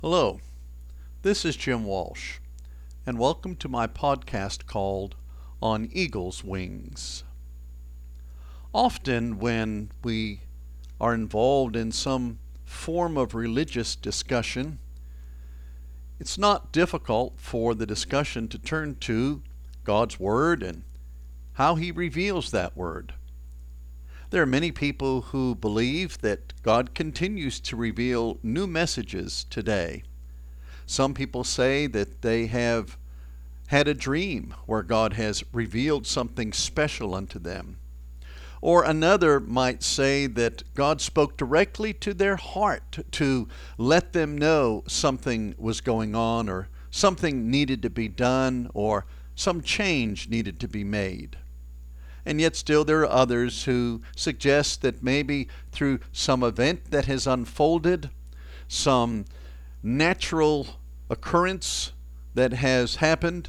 Hello, this is Jim Walsh, and welcome to my podcast called On Eagle's Wings. Often, when we are involved in some form of religious discussion, it's not difficult for the discussion to turn to God's Word and how He reveals that Word. There are many people who believe that God continues to reveal new messages today. Some people say that they have had a dream where God has revealed something special unto them. Or another might say that God spoke directly to their heart to let them know something was going on or something needed to be done or some change needed to be made. And yet, still, there are others who suggest that maybe through some event that has unfolded, some natural occurrence that has happened,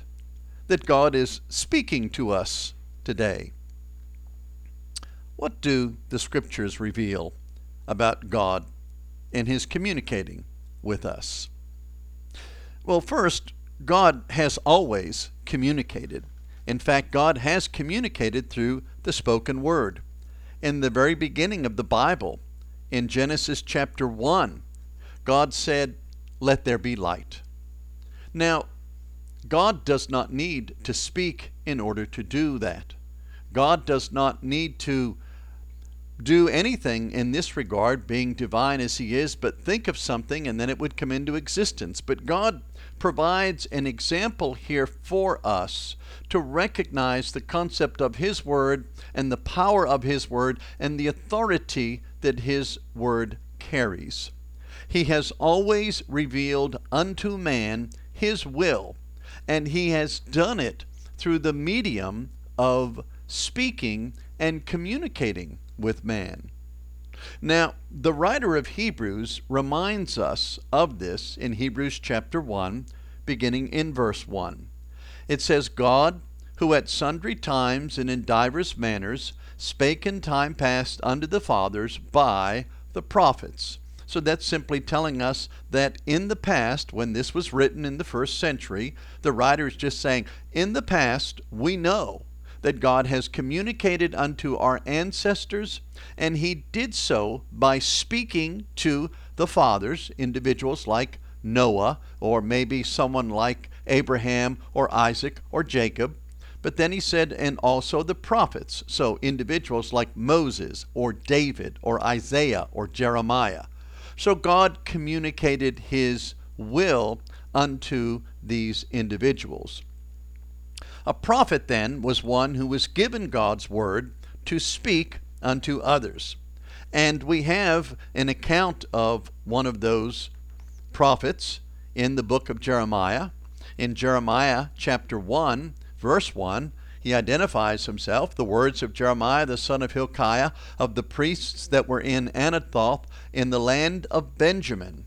that God is speaking to us today. What do the scriptures reveal about God and His communicating with us? Well, first, God has always communicated. In fact, God has communicated through the spoken word. In the very beginning of the Bible, in Genesis chapter 1, God said, Let there be light. Now, God does not need to speak in order to do that. God does not need to do anything in this regard, being divine as He is, but think of something and then it would come into existence. But God provides an example here for us to recognize the concept of His Word and the power of His Word and the authority that His Word carries. He has always revealed unto man His will, and He has done it through the medium of speaking and communicating with man. Now, the writer of Hebrews reminds us of this in Hebrews chapter 1, beginning in verse 1. It says, God, who at sundry times and in divers manners spake in time past unto the fathers by the prophets. So that's simply telling us that in the past, when this was written in the first century, the writer is just saying, in the past, we know that God has communicated unto our ancestors, and He did so by speaking to the fathers, individuals like Noah, or maybe someone like Abraham, or Isaac, or Jacob. But then he said, and also the prophets, so individuals like Moses, or David, or Isaiah, or Jeremiah. So God communicated His will unto these individuals. A prophet then was one who was given God's word to speak unto others. And we have an account of one of those prophets in the book of Jeremiah. In Jeremiah chapter 1, verse 1, he identifies himself, the words of Jeremiah the son of Hilkiah, of the priests that were in Anathoth in the land of Benjamin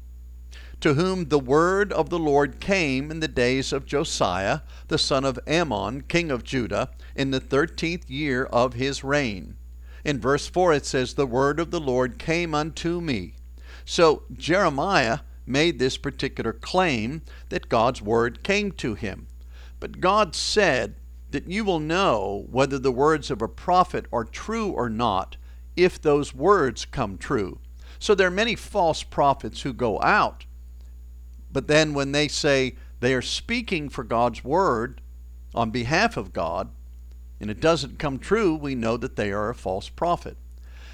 to whom the word of the Lord came in the days of Josiah, the son of Amon, king of Judah, in the thirteenth year of his reign. In verse 4 it says, The word of the Lord came unto me. So Jeremiah made this particular claim that God's word came to him. But God said that you will know whether the words of a prophet are true or not if those words come true. So there are many false prophets who go out but then when they say they are speaking for God's word on behalf of God, and it doesn't come true, we know that they are a false prophet.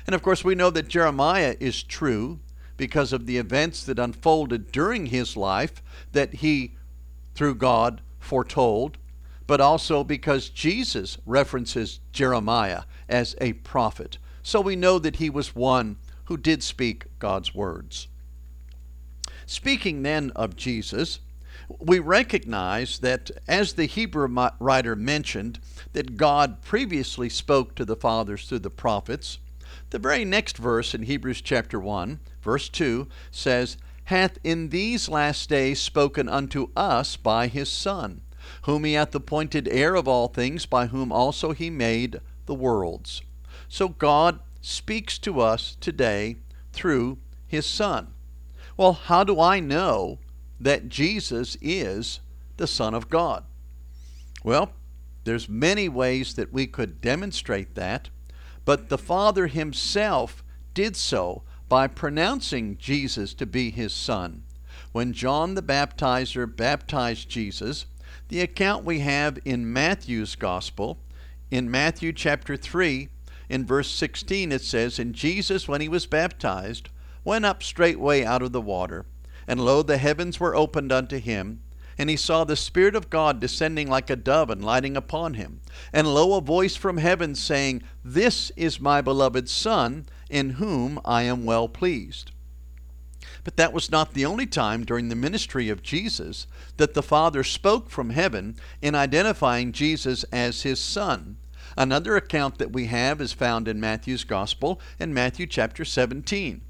And of course, we know that Jeremiah is true because of the events that unfolded during his life that he, through God, foretold, but also because Jesus references Jeremiah as a prophet. So we know that he was one who did speak God's words. Speaking then of Jesus, we recognize that as the Hebrew writer mentioned that God previously spoke to the fathers through the prophets, the very next verse in Hebrews chapter 1, verse 2 says, Hath in these last days spoken unto us by his Son, whom he hath appointed heir of all things, by whom also he made the worlds. So God speaks to us today through his Son. Well, how do I know that Jesus is the Son of God? Well, there's many ways that we could demonstrate that, but the Father himself did so by pronouncing Jesus to be his son. When John the Baptizer baptized Jesus, the account we have in Matthew's Gospel, in Matthew chapter 3, in verse 16, it says, And Jesus, when he was baptized, went up straightway out of the water. And lo, the heavens were opened unto him, and he saw the Spirit of God descending like a dove and lighting upon him. And lo, a voice from heaven saying, This is my beloved Son, in whom I am well pleased. But that was not the only time during the ministry of Jesus that the Father spoke from heaven in identifying Jesus as his Son. Another account that we have is found in Matthew's Gospel in Matthew chapter 17.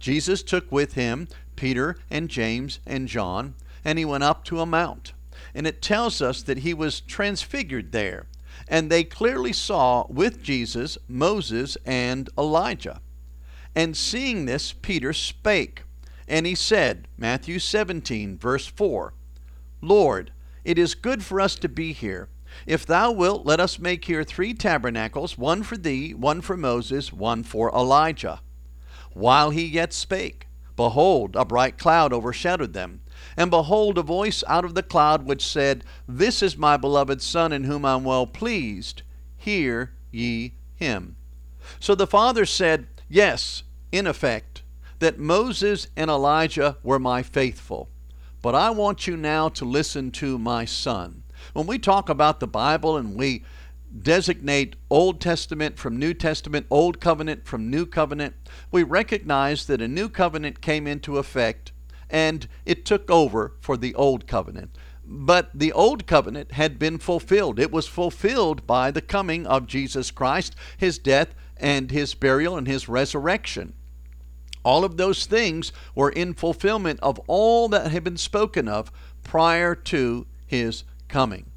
Jesus took with him Peter and James and John, and he went up to a mount. And it tells us that he was transfigured there. And they clearly saw with Jesus Moses and Elijah. And seeing this, Peter spake. And he said, Matthew 17, verse 4, Lord, it is good for us to be here. If thou wilt, let us make here three tabernacles, one for thee, one for Moses, one for Elijah. While he yet spake, behold, a bright cloud overshadowed them. And behold, a voice out of the cloud which said, This is my beloved Son, in whom I am well pleased. Hear ye him. So the Father said, Yes, in effect, that Moses and Elijah were my faithful. But I want you now to listen to my Son. When we talk about the Bible and we designate Old Testament from New Testament, Old Covenant from New Covenant, we recognize that a new covenant came into effect and it took over for the Old Covenant. But the Old Covenant had been fulfilled. It was fulfilled by the coming of Jesus Christ, his death and his burial and his resurrection. All of those things were in fulfillment of all that had been spoken of prior to his coming.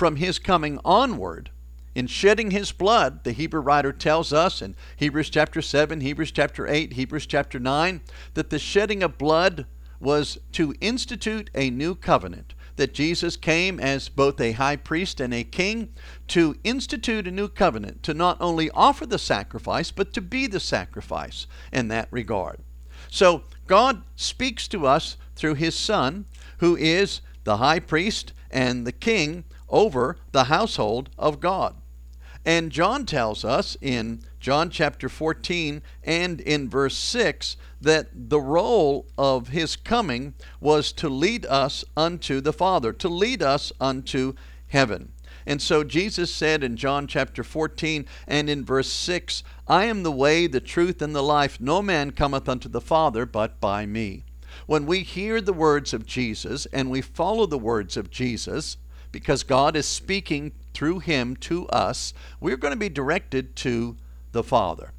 From his coming onward, in shedding his blood, the Hebrew writer tells us in Hebrews chapter 7, Hebrews chapter 8, Hebrews chapter 9, that the shedding of blood was to institute a new covenant. That Jesus came as both a high priest and a king to institute a new covenant, to not only offer the sacrifice, but to be the sacrifice in that regard. So God speaks to us through his Son, who is the high priest and the king over the household of God. And John tells us in John chapter 14 and in verse 6 that the role of his coming was to lead us unto the Father, to lead us unto heaven. And so Jesus said in John chapter 14 and in verse 6, I am the way, the truth, and the life. No man cometh unto the Father but by me. When we hear the words of Jesus and we follow the words of Jesus, because God is speaking through him to us, we're going to be directed to the Father.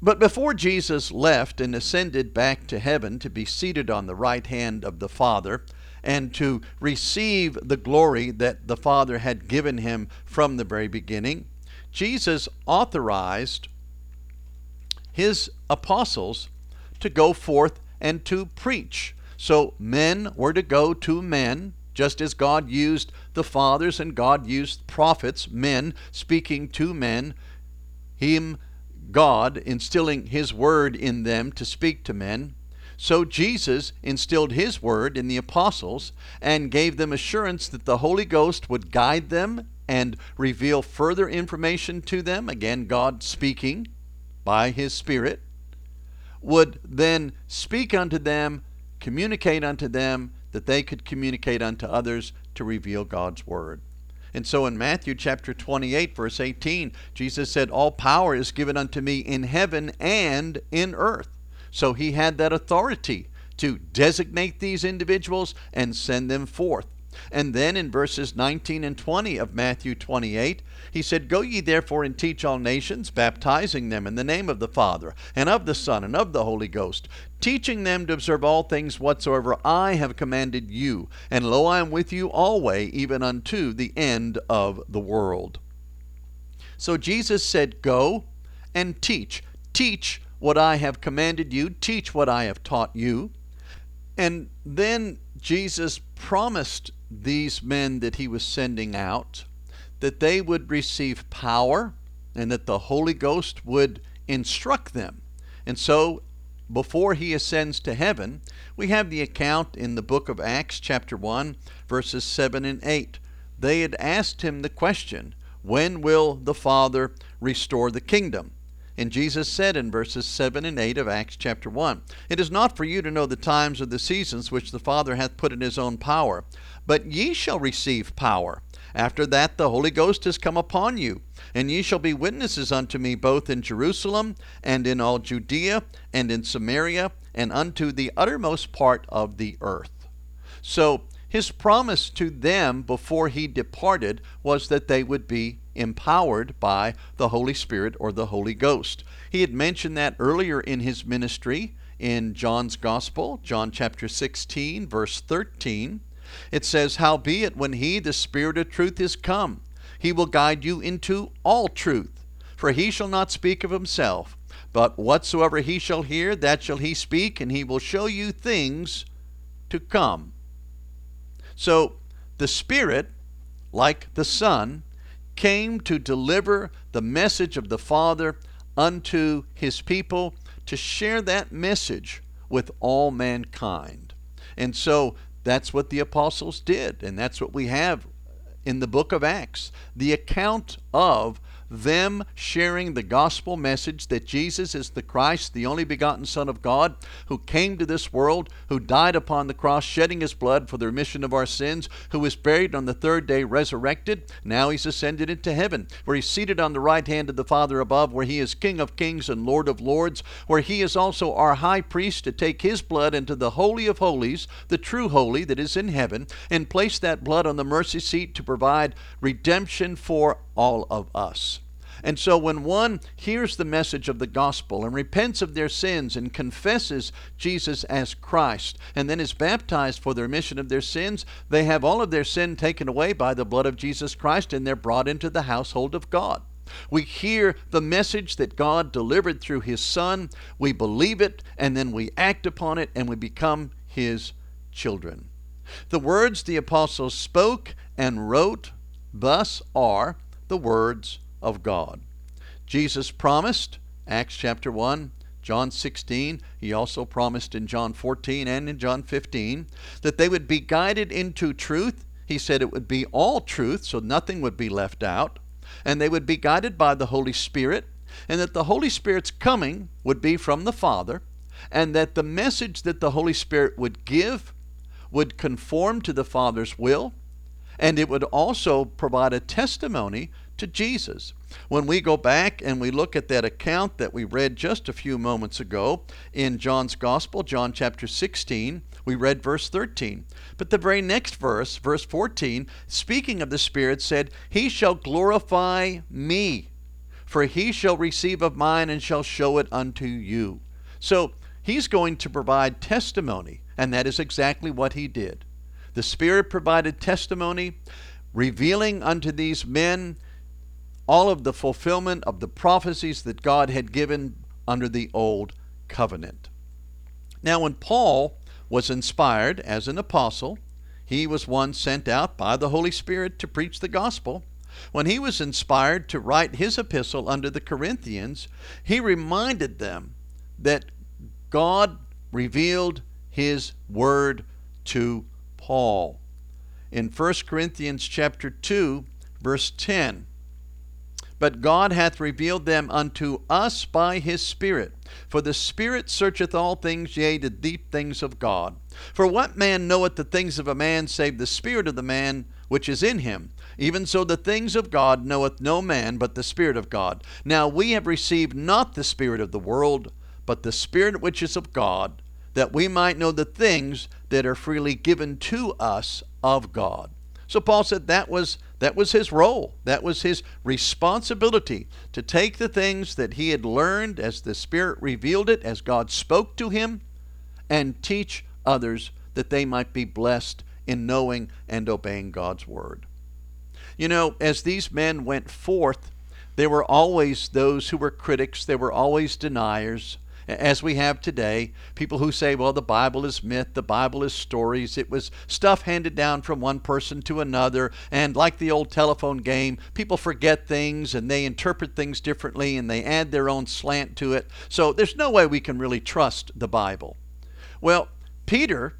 But before Jesus left and ascended back to heaven to be seated on the right hand of the Father and to receive the glory that the Father had given him from the very beginning, Jesus authorized his apostles to go forth and to preach. So men were to go to men, just as God used the fathers and God used prophets, men speaking to men, Him, God, instilling His word in them to speak to men. So Jesus instilled His word in the apostles and gave them assurance that the Holy Ghost would guide them and reveal further information to them. Again, God speaking by His Spirit, would then speak unto them, communicate unto them, that they could communicate unto others to reveal God's word. And so in Matthew chapter 28, verse 18, Jesus said, All power is given unto me in heaven and in earth. So he had that authority to designate these individuals and send them forth. And then in verses 19 and 20 of Matthew 28, he said, Go ye therefore and teach all nations, baptizing them in the name of the Father, and of the Son, and of the Holy Ghost, teaching them to observe all things whatsoever I have commanded you. And lo, I am with you alway, even unto the end of the world. So Jesus said, Go and teach. Teach what I have commanded you, teach what I have taught you. And then Jesus promised these men that he was sending out that they would receive power and that the Holy Ghost would instruct them. And so, before he ascends to heaven, we have the account in the book of Acts, chapter 1, verses 7 and 8. They had asked him the question, When will the Father restore the kingdom? And Jesus said in verses 7 and 8 of Acts chapter 1 It is not for you to know the times or the seasons which the Father hath put in his own power, but ye shall receive power. After that the Holy Ghost is come upon you, and ye shall be witnesses unto me both in Jerusalem and in all Judea and in Samaria and unto the uttermost part of the earth. So his promise to them before he departed was that they would be empowered by the Holy Spirit or the Holy Ghost. He had mentioned that earlier in his ministry in John's Gospel, John chapter 16, verse 13. It says, Howbeit, when he, the Spirit of truth, is come, he will guide you into all truth. For he shall not speak of himself, but whatsoever he shall hear, that shall he speak, and he will show you things to come. So, the Spirit, like the Son, came to deliver the message of the Father unto his people, to share that message with all mankind. And so that's what the apostles did, and that's what we have in the book of Acts the account of them sharing the gospel message that Jesus is the Christ, the only begotten Son of God, who came to this world, who died upon the cross, shedding his blood for the remission of our sins, who was buried on the third day, resurrected. Now he's ascended into heaven, where he's seated on the right hand of the Father above, where he is King of kings and Lord of lords, where he is also our high priest to take his blood into the Holy of Holies, the true holy that is in heaven, and place that blood on the mercy seat to provide redemption for all of us. And so when one hears the message of the gospel and repents of their sins and confesses Jesus as Christ and then is baptized for the remission of their sins, they have all of their sin taken away by the blood of Jesus Christ and they're brought into the household of God. We hear the message that God delivered through His Son, we believe it, and then we act upon it and we become His children. The words the apostles spoke and wrote thus are the words of God. Jesus promised, Acts chapter 1, John 16, he also promised in John 14 and in John 15 that they would be guided into truth. He said it would be all truth, so nothing would be left out. And they would be guided by the Holy Spirit, and that the Holy Spirit's coming would be from the Father, and that the message that the Holy Spirit would give would conform to the Father's will, and it would also provide a testimony to Jesus. When we go back and we look at that account that we read just a few moments ago in John's Gospel, John chapter 16, we read verse 13. But the very next verse, verse 14, speaking of the Spirit, said, He shall glorify me, for he shall receive of mine and shall show it unto you. So he's going to provide testimony, and that is exactly what he did. The Spirit provided testimony, revealing unto these men all of the fulfillment of the prophecies that God had given under the old covenant. Now, when Paul was inspired as an apostle, he was one sent out by the Holy Spirit to preach the gospel. When he was inspired to write his epistle under the Corinthians, he reminded them that God revealed his word to Paul. In 1 Corinthians chapter 2, verse 10, but God hath revealed them unto us by his Spirit. For the Spirit searcheth all things, yea, the deep things of God. For what man knoweth the things of a man save the Spirit of the man which is in him? Even so the things of God knoweth no man but the Spirit of God. Now we have received not the Spirit of the world, but the Spirit which is of God, that we might know the things that are freely given to us of God. So Paul said that was that was his role. That was his responsibility to take the things that he had learned as the Spirit revealed it, as God spoke to him, and teach others that they might be blessed in knowing and obeying God's word. You know, as these men went forth, there were always those who were critics, there were always deniers, as we have today. People who say, well, the Bible is myth, the Bible is stories. It was stuff handed down from one person to another. And like the old telephone game, people forget things and they interpret things differently and they add their own slant to it. So there's no way we can really trust the Bible. Well, Peter,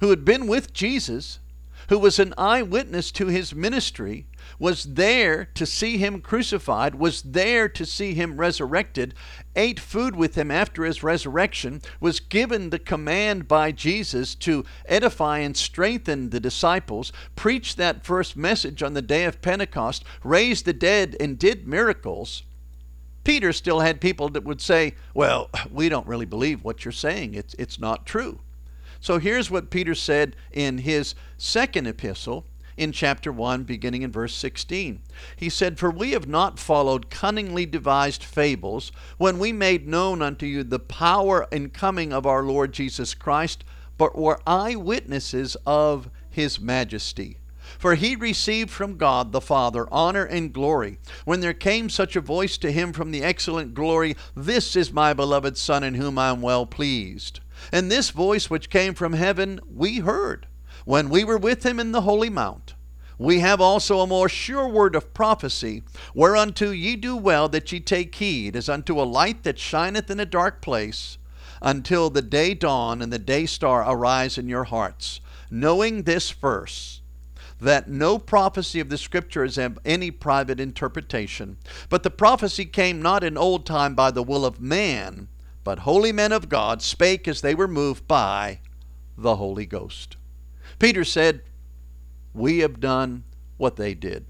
who had been with Jesus, who was an eyewitness to his ministry, was there to see him crucified, was there to see him resurrected, ate food with him after his resurrection, was given the command by Jesus to edify and strengthen the disciples, preached that first message on the day of Pentecost, raised the dead, and did miracles. Peter still had people that would say, Well, we don't really believe what you're saying. It's, it's not true. So here's what Peter said in his second epistle in chapter 1, beginning in verse 16. He said, For we have not followed cunningly devised fables when we made known unto you the power and coming of our Lord Jesus Christ, but were eyewitnesses of his majesty. For he received from God the Father honor and glory, when there came such a voice to him from the excellent glory, This is my beloved Son, in whom I am well pleased. And this voice which came from heaven we heard when we were with him in the holy mount. We have also a more sure word of prophecy, whereunto ye do well that ye take heed, as unto a light that shineth in a dark place, until the day dawn and the day star arise in your hearts, knowing this first, that no prophecy of the Scripture is of any private interpretation, but the prophecy came not in old time by the will of man, but holy men of God spake as they were moved by the Holy Ghost. Peter said, We have done what they did.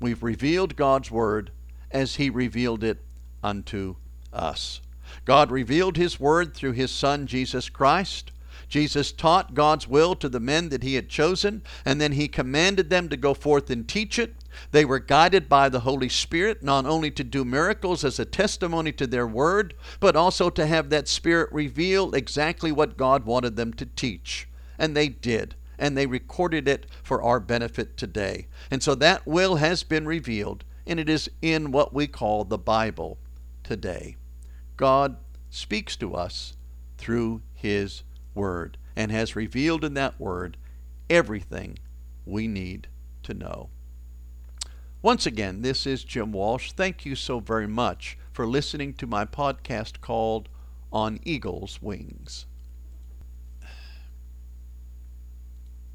We've revealed God's word as he revealed it unto us. God revealed his word through his Son, Jesus Christ. Jesus taught God's will to the men that he had chosen, and then he commanded them to go forth and teach it. They were guided by the Holy Spirit not only to do miracles as a testimony to their word, but also to have that Spirit reveal exactly what God wanted them to teach. And they did and they recorded it for our benefit today. And so that will has been revealed, and it is in what we call the Bible today. God speaks to us through His Word and has revealed in that Word everything we need to know. Once again, this is Jim Walsh. Thank you so very much for listening to my podcast called On Eagle's Wings.